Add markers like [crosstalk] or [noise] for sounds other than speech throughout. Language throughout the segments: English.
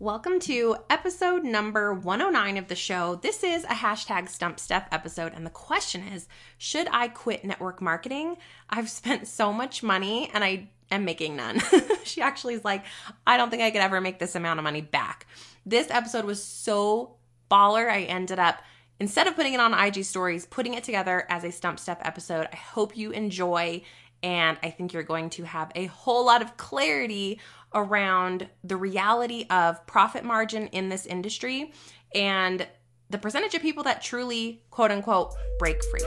Welcome to episode number 109 of the show. This is a hashtag Stump Stef episode, and the question is Should I quit network marketing? I've spent so much money and I am making none. [laughs] she actually is like, I don't think I could ever make this amount of money back. This episode was so baller. I ended up, instead of putting it on IG stories, putting it together as a Stump Stef episode. I hope you enjoy, and I think you're going to have a whole lot of clarity around the reality of profit margin in this industry and the percentage of people that truly, quote unquote, break free.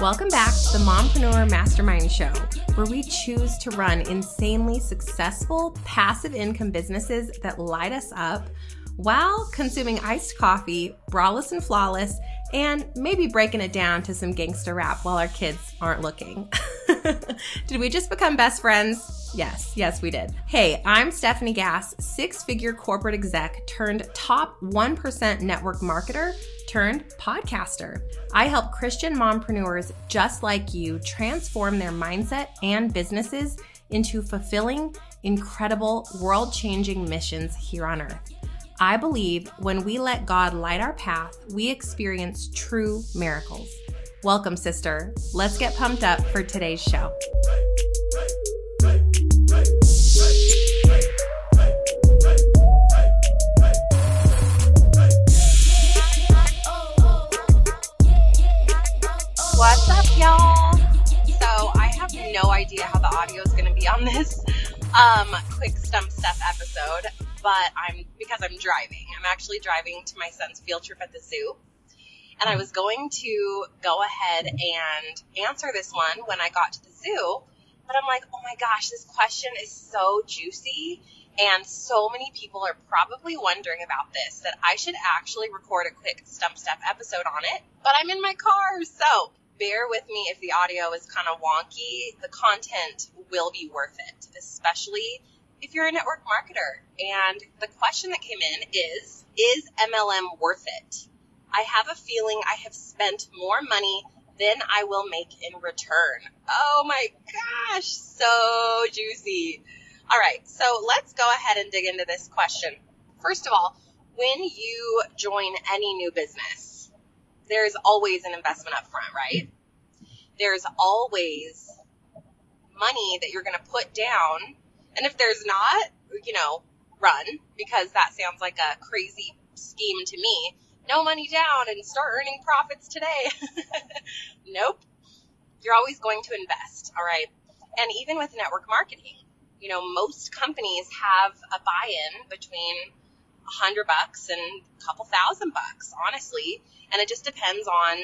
Welcome back to the Mompreneur Mastermind Show, where we choose to run insanely successful passive income businesses that light us up while consuming iced coffee, braless and flawless, and maybe breaking it down to some gangster rap while our kids aren't looking. [laughs] [laughs] did we just become best friends? Yes, yes, we did. Hey, I'm Stefanie Gass, six figure corporate exec turned top 1% network marketer turned podcaster. I help Christian mompreneurs just like you transform their mindset and businesses into fulfilling, incredible, world changing missions here on earth. I believe when we let God light our path, we experience true miracles. Welcome, sister. Let's get pumped up for today's show. What's up, y'all? So, I have no idea how the audio is going to be on this um, quick stump Stef episode but I'm because I'm driving. I'm actually driving to my son's field trip at the zoo. And I was going to go ahead and answer this one when I got to the zoo, but I'm like, "Oh my gosh, this question is so juicy." And so many people are probably wondering about this that I should actually record a quick Stump Stef episode on it. But I'm in my car, so bear with me if the audio is kind of wonky. The content will be worth it, especially if you're a network marketer. And the question that came in is, is MLM worth it? I have a feeling I have spent more money than I will make in return. Oh my gosh, so juicy. All right, so let's go ahead and dig into this question. First of all, when you join any new business, there's always an investment up front, right? There's always money that you're going to put down and if there's not, you know, run because that sounds like a crazy scheme to me. No money down and start earning profits today. [laughs] nope. You're always going to invest, all right? And even with network marketing, you know, most companies have a buy-in between a hundred bucks and a couple thousand bucks, honestly. And it just depends on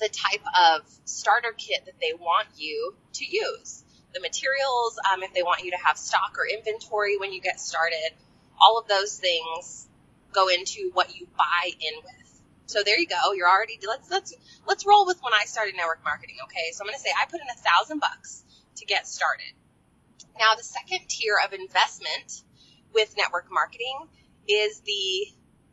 the type of starter kit that they want you to use the materials, um, if they want you to have stock or inventory when you get started. All of those things go into what you buy in with. So there you go. You're already let's let's let's roll with when I started network marketing. Okay, so I'm going to say I put in a thousand bucks to get started. Now the second tier of investment with network marketing is the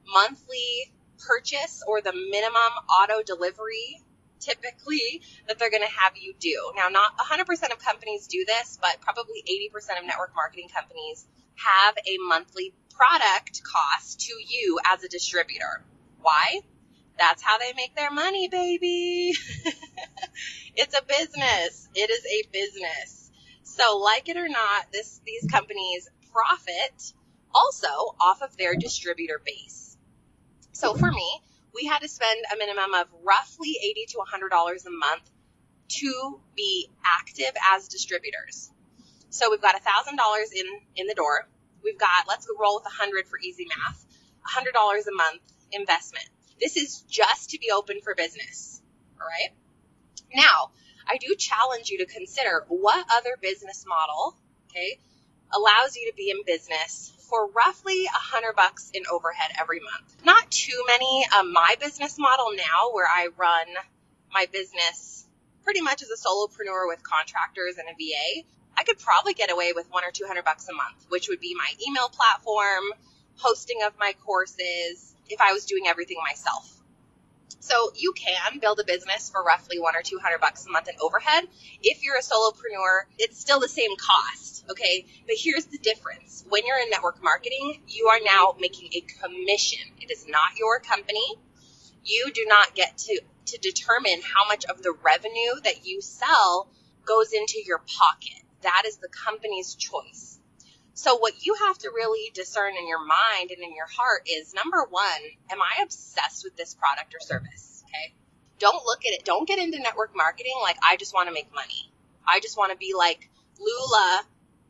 monthly purchase or the minimum auto delivery typically that they're going to have you do. Now, not 100% of companies do this, but probably 80% of network marketing companies have a monthly product cost to you as a distributor. Why? That's how they make their money, baby. [laughs] it's a business. It is a business. So, like it or not, this these companies profit also off of their distributor base. So for me, we had to spend a minimum of roughly 80 to $100 a month to be active as distributors. So we've got $1,000 in, in the door. We've got, let's go roll with 100 for easy math, $100 a month investment. This is just to be open for business. All right. Now, I do challenge you to consider what other business model, okay, allows you to be in business for roughly a hundred bucks in overhead every month. Not too many. Um, my business model now, where I run my business pretty much as a solopreneur with contractors and a VA, I could probably get away with one or two hundred bucks a month, which would be my email platform, hosting of my courses, if I was doing everything myself. So So you can build a business for roughly one or two hundred bucks a month in overhead. If you're a solopreneur, it's still the same cost. Okay. But here's the difference. When you're in network marketing, you are now making a commission. It is not your company. You do not get to, to determine how much of the revenue that you sell goes into your pocket. That is the company's choice. So what you have to really discern in your mind and in your heart is number one, am I obsessed with this product or service? Okay. Don't look at it. Don't get into network marketing like I just want to make money. I just want to be like Lula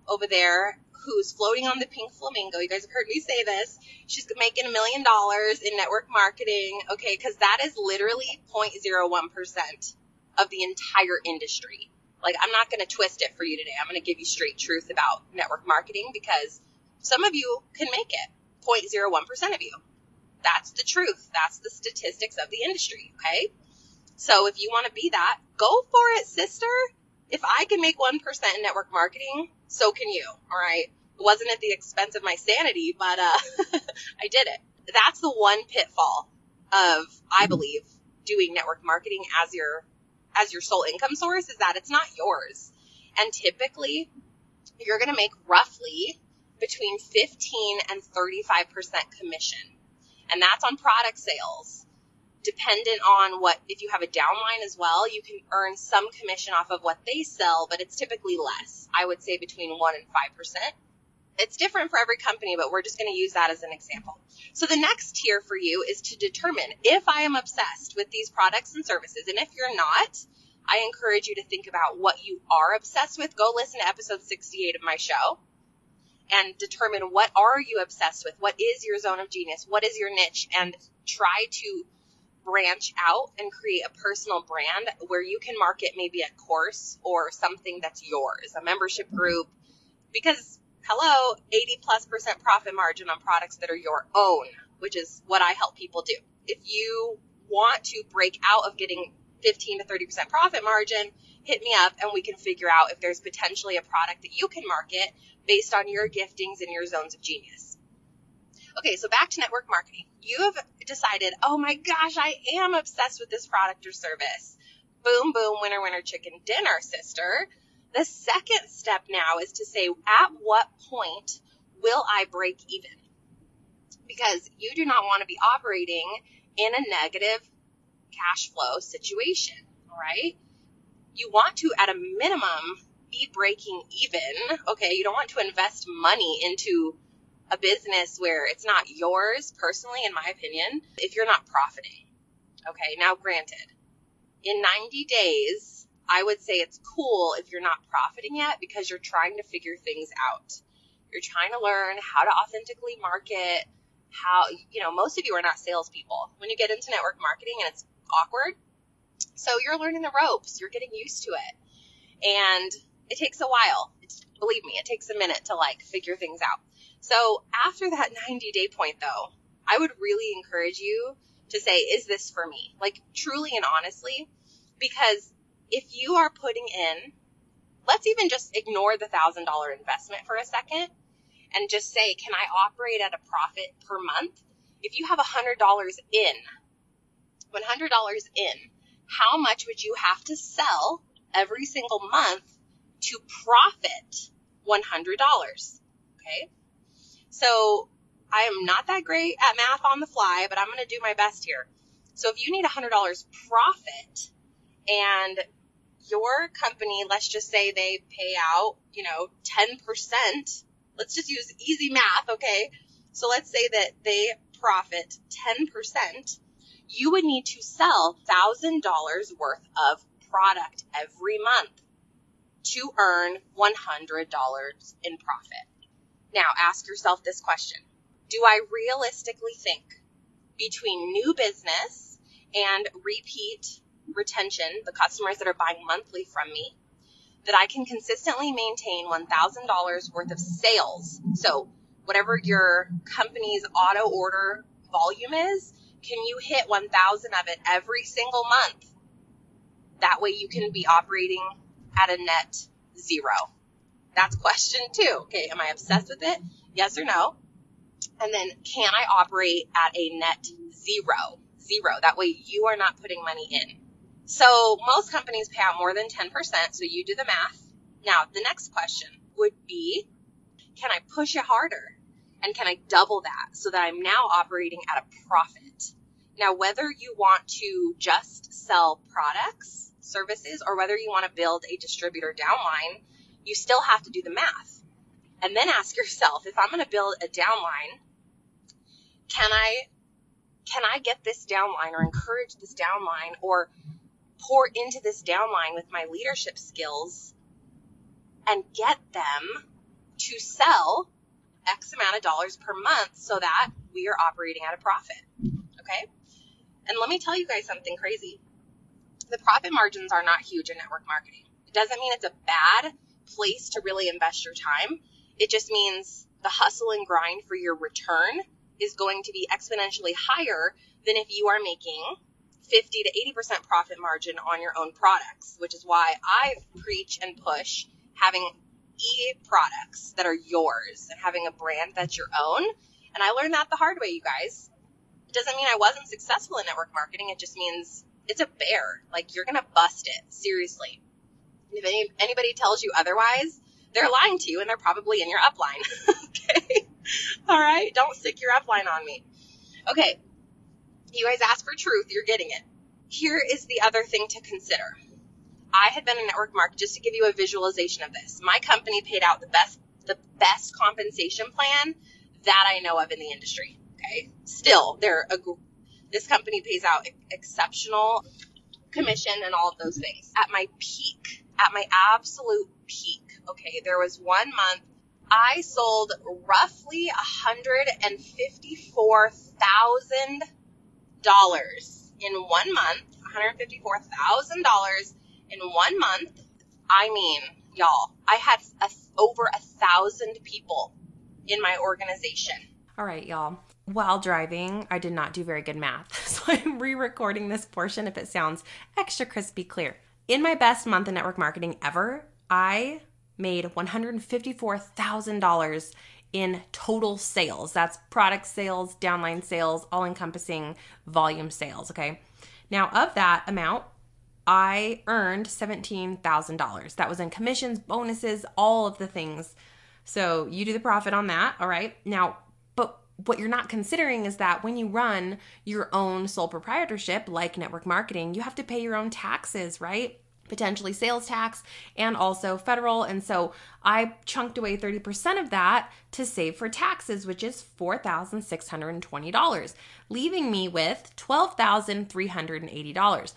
over there who's floating on the pink flamingo. You guys have heard me say this. She's making a million dollars in network marketing. Okay. Cause that is literally 0.01% of the entire industry. Like, I'm not going to twist it for you today. I'm going to give you straight truth about network marketing because some of you can make it 0.01% of you. That's the truth. That's the statistics of the industry. Okay. So if you want to be that, go for it, sister. If I can make 1% in network marketing, so can you. All right. It wasn't at the expense of my sanity, but, uh, [laughs] I did it. That's the one pitfall of, I believe, doing network marketing as your as your sole income source is that it's not yours. And typically, you're going to make roughly between 15 and 35% commission. And that's on product sales. Dependent on what, if you have a downline as well, you can earn some commission off of what they sell, but it's typically less. I would say between 1 and 5%. It's different for every company, but we're just going to use that as an example. So the next tier for you is to determine if I am obsessed with these products and services. And if you're not, I encourage you to think about what you are obsessed with. Go listen to episode 68 of my show and determine what are you obsessed with? What is your zone of genius? What is your niche? And try to branch out and create a personal brand where you can market maybe a course or something that's yours, a membership group, because hello, 80 plus percent profit margin on products that are your own, which is what I help people do. If you want to break out of getting 15 to 30% profit margin, hit me up and we can figure out if there's potentially a product that you can market based on your giftings and your zones of genius. Okay, so back to network marketing. You have decided, oh my gosh, I am obsessed with this product or service. Boom, boom, winner, winner, chicken dinner, sister. The second step now is to say, at what point will I break even? Because you do not want to be operating in a negative cash flow situation, right? You want to, at a minimum, be breaking even. Okay. You don't want to invest money into a business where it's not yours personally, in my opinion, if you're not profiting. Okay. Now, granted, in 90 days, I would say it's cool if you're not profiting yet because you're trying to figure things out. You're trying to learn how to authentically market, how, you know, most of you are not salespeople. When you get into network marketing and it's awkward, so you're learning the ropes, you're getting used to it. And it takes a while. It's, believe me, it takes a minute to like figure things out. So after that 90 day point though, I would really encourage you to say, is this for me? Like truly and honestly, because if you are putting in, let's even just ignore the thousand dollar investment for a second and just say, can I operate at a profit per month? If you have a hundred dollars in, one hundred dollars in, how much would you have to sell every single month to profit one hundred dollars? Okay. So I am not that great at math on the fly, but I'm going to do my best here. So if you need a hundred dollars profit and your company, let's just say they pay out, you know, 10%. Let's just use easy math, okay? So let's say that they profit 10%. You would need to sell $1,000 worth of product every month to earn $100 in profit. Now ask yourself this question. Do I realistically think between new business and repeat retention, the customers that are buying monthly from me, that I can consistently maintain $1,000 worth of sales. So whatever your company's auto order volume is, can you hit 1,000 of it every single month? That way you can be operating at a net zero. That's question two. Okay. Am I obsessed with it? Yes or no? And then can I operate at a net zero? zero. That way you are not putting money in. So most companies pay out more than 10%. So you do the math. Now, the next question would be, can I push it harder? And can I double that so that I'm now operating at a profit? Now, whether you want to just sell products, services, or whether you want to build a distributor downline, you still have to do the math. And then ask yourself, if I'm going to build a downline, can I can I get this downline or encourage this downline or pour into this downline with my leadership skills and get them to sell X amount of dollars per month so that we are operating at a profit. Okay. And let me tell you guys something crazy. The profit margins are not huge in network marketing. It doesn't mean it's a bad place to really invest your time. It just means the hustle and grind for your return is going to be exponentially higher than if you are making 50 to 80% profit margin on your own products, which is why I preach and push having e products that are yours and having a brand that's your own. And I learned that the hard way, you guys. It doesn't mean I wasn't successful in network marketing. It just means it's a bear. Like you're going to bust it. Seriously. If any, anybody tells you otherwise, they're lying to you and they're probably in your upline. [laughs] okay. All right. Don't stick your upline on me. Okay. You guys ask for truth. You're getting it. Here is the other thing to consider. I had been a network mark just to give you a visualization of this. My company paid out the best, the best compensation plan that I know of in the industry. Okay. Still, they're a, this company pays out exceptional commission and all of those things. At my peak, at my absolute peak, okay, there was one month I sold roughly $154,000 in one month, $154,000 in one month. I mean, y'all, I had a, over a thousand people in my organization. All right, y'all. While driving, I did not do very good math. [laughs] So I'm re recording this portion if it sounds extra crispy clear. In my best month in network marketing ever, I made $154,000 in total sales. That's product sales, downline sales, all encompassing volume sales. Okay. Now, of that amount, I earned $17,000. That was in commissions, bonuses, all of the things. So you do the profit on that. All right. Now, but what you're not considering is that when you run your own sole proprietorship, like network marketing, you have to pay your own taxes, right? Potentially sales tax and also federal. And so I chunked away 30% of that to save for taxes, which is $4,620, leaving me with $12,380.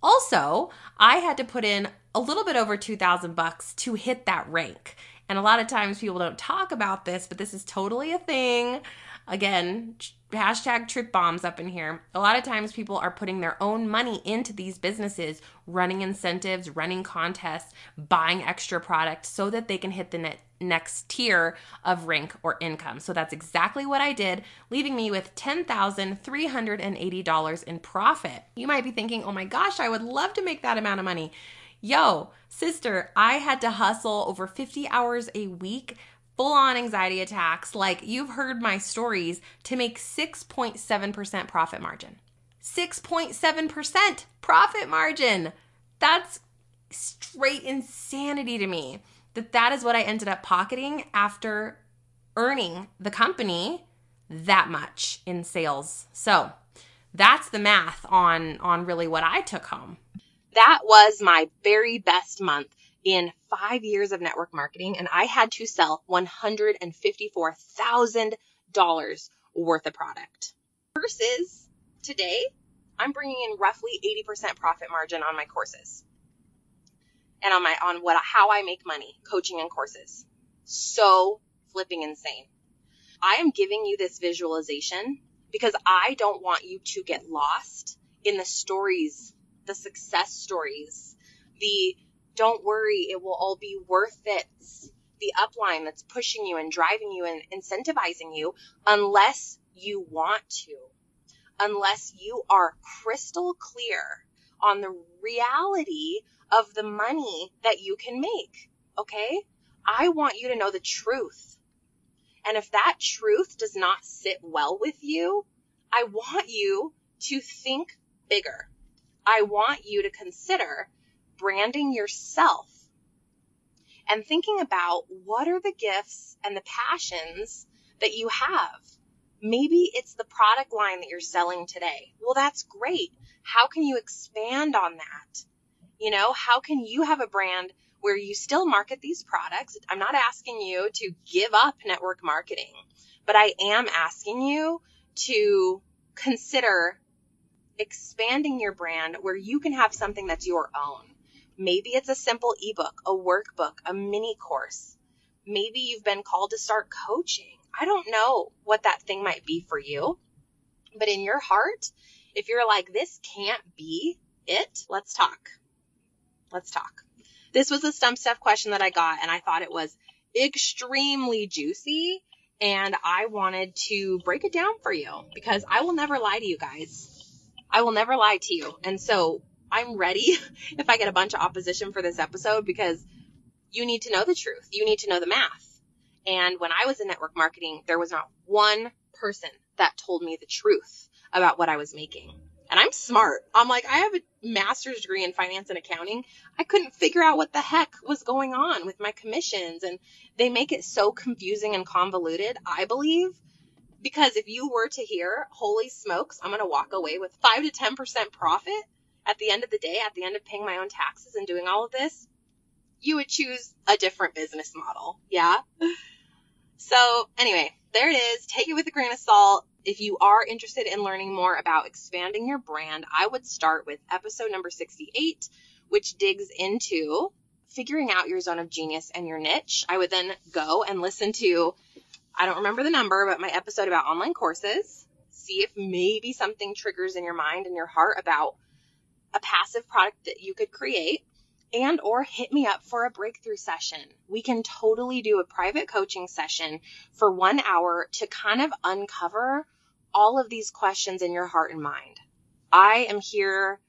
Also, I had to put in a little bit over 2000 bucks to hit that rank. And a lot of times people don't talk about this, but this is totally a thing. Again, hashtag trip bombs up in here. A lot of times people are putting their own money into these businesses, running incentives, running contests, buying extra product so that they can hit the net next tier of rank or income. So that's exactly what I did, leaving me with $10,380 in profit. You might be thinking, oh my gosh, I would love to make that amount of money. Yo, sister, I had to hustle over 50 hours a week full on anxiety attacks, like you've heard my stories, to make 6.7% profit margin. 6.7% profit margin. That's straight insanity to me that that is what I ended up pocketing after earning the company that much in sales. So, that's the math on on really what I took home. That was my very best month in five years of network marketing and I had to sell $154,000 worth of product. Versus today, I'm bringing in roughly 80% profit margin on my courses and on my, on what, how I make money coaching and courses. So flipping insane. I am giving you this visualization because I don't want you to get lost in the stories, the success stories, the don't worry, it will all be worth it. The upline that's pushing you and driving you and incentivizing you unless you want to, unless you are crystal clear on the reality of the money that you can make. Okay. I want you to know the truth. And if that truth does not sit well with you, I want you to think bigger. I want you to consider branding yourself and thinking about what are the gifts and the passions that you have. Maybe it's the product line that you're selling today. Well, that's great. How can you expand on that? You know, how can you have a brand where you still market these products? I'm not asking you to give up network marketing, but I am asking you to consider expanding your brand where you can have something that's your own. Maybe it's a simple ebook, a workbook, a mini course. Maybe you've been called to start coaching. I don't know what that thing might be for you, but in your heart, if you're like, this can't be it, let's talk. Let's talk. This was a stump Stef question that I got and I thought it was extremely juicy and I wanted to break it down for you because I will never lie to you guys. I will never lie to you. And so I'm ready [laughs] if I get a bunch of opposition for this episode because you need to know the truth. You need to know the math. And when I was in network marketing, there was not one person that told me the truth about what I was making. And I'm smart. I'm like, I have a master's degree in finance and accounting. I couldn't figure out what the heck was going on with my commissions. And they make it so confusing and convoluted, I believe, because if you were to hear, holy smokes, I'm going to walk away with 5 to 10% profit at the end of the day, at the end of paying my own taxes and doing all of this, you would choose a different business model. Yeah. So anyway, there it is. Take it with a grain of salt. If you are interested in learning more about expanding your brand, I would start with episode number 68, which digs into figuring out your zone of genius and your niche. I would then go and listen to, I don't remember the number, but my episode about online courses. See if maybe something triggers in your mind and your heart about a passive product that you could create and or hit me up for a breakthrough session. We can totally do a private coaching session for 1 hour to kind of uncover all of these questions in your heart and mind. I am here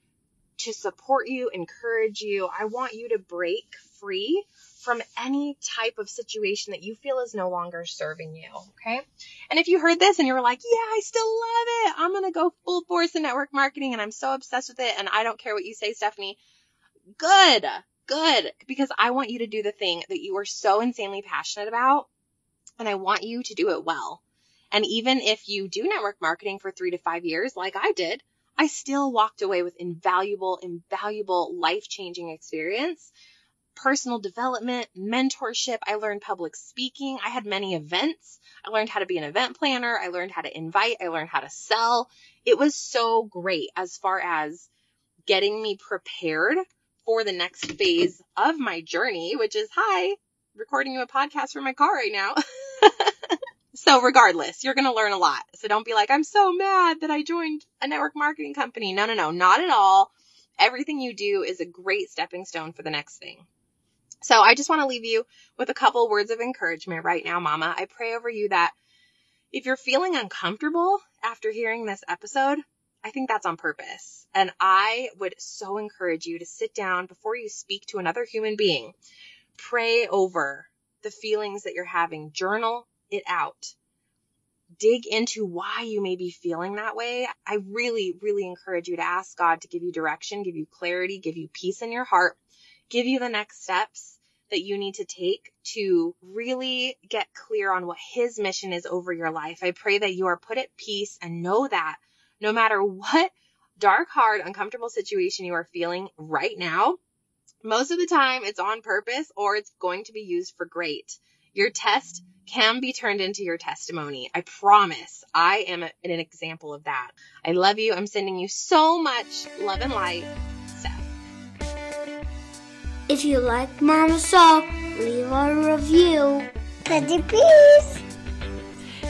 to support you, encourage you. I want you to break free from any type of situation that you feel is no longer serving you. Okay. And if you heard this and you were like, yeah, I still love it. I'm going to go full force in network marketing and I'm so obsessed with it. And I don't care what you say, Stefanie. Good. Good. Because I want you to do the thing that you are so insanely passionate about. And I want you to do it well. And even if you do network marketing for three to five years, like I did, I still walked away with invaluable, invaluable life changing experience personal development, mentorship. I learned public speaking. I had many events. I learned how to be an event planner. I learned how to invite. I learned how to sell. It was so great as far as getting me prepared for the next phase of my journey, which is hi, recording you a podcast from my car right now. [laughs] so regardless, you're going to learn a lot. So don't be like, I'm so mad that I joined a network marketing company. No, no, no, not at all. Everything you do is a great stepping stone for the next thing. So I just want to leave you with a couple words of encouragement right now, mama. I pray over you that if you're feeling uncomfortable after hearing this episode, I think that's on purpose. And I would so encourage you to sit down before you speak to another human being. Pray over the feelings that you're having. Journal it out. Dig into why you may be feeling that way. I really, really encourage you to ask God to give you direction, give you clarity, give you peace in your heart, give you the next steps that you need to take to really get clear on what his mission is over your life. I pray that you are put at peace and know that no matter what dark, hard, uncomfortable situation you are feeling right now, most of the time it's on purpose or it's going to be used for great. Your test can be turned into your testimony. I promise. I am an example of that. I love you. I'm sending you so much love and light. If you like Mama's Soul, leave a review. Pretty please.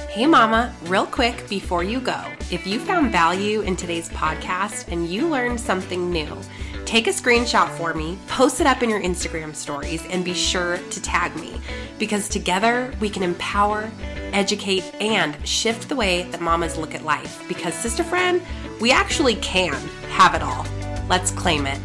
Hey, Mama, real quick before you go, if you found value in today's podcast and you learned something new, take a screenshot for me, post it up in your Instagram stories, and be sure to tag me because together we can empower, educate, and shift the way that mamas look at life. Because, sister friend, we actually can have it all. Let's claim it.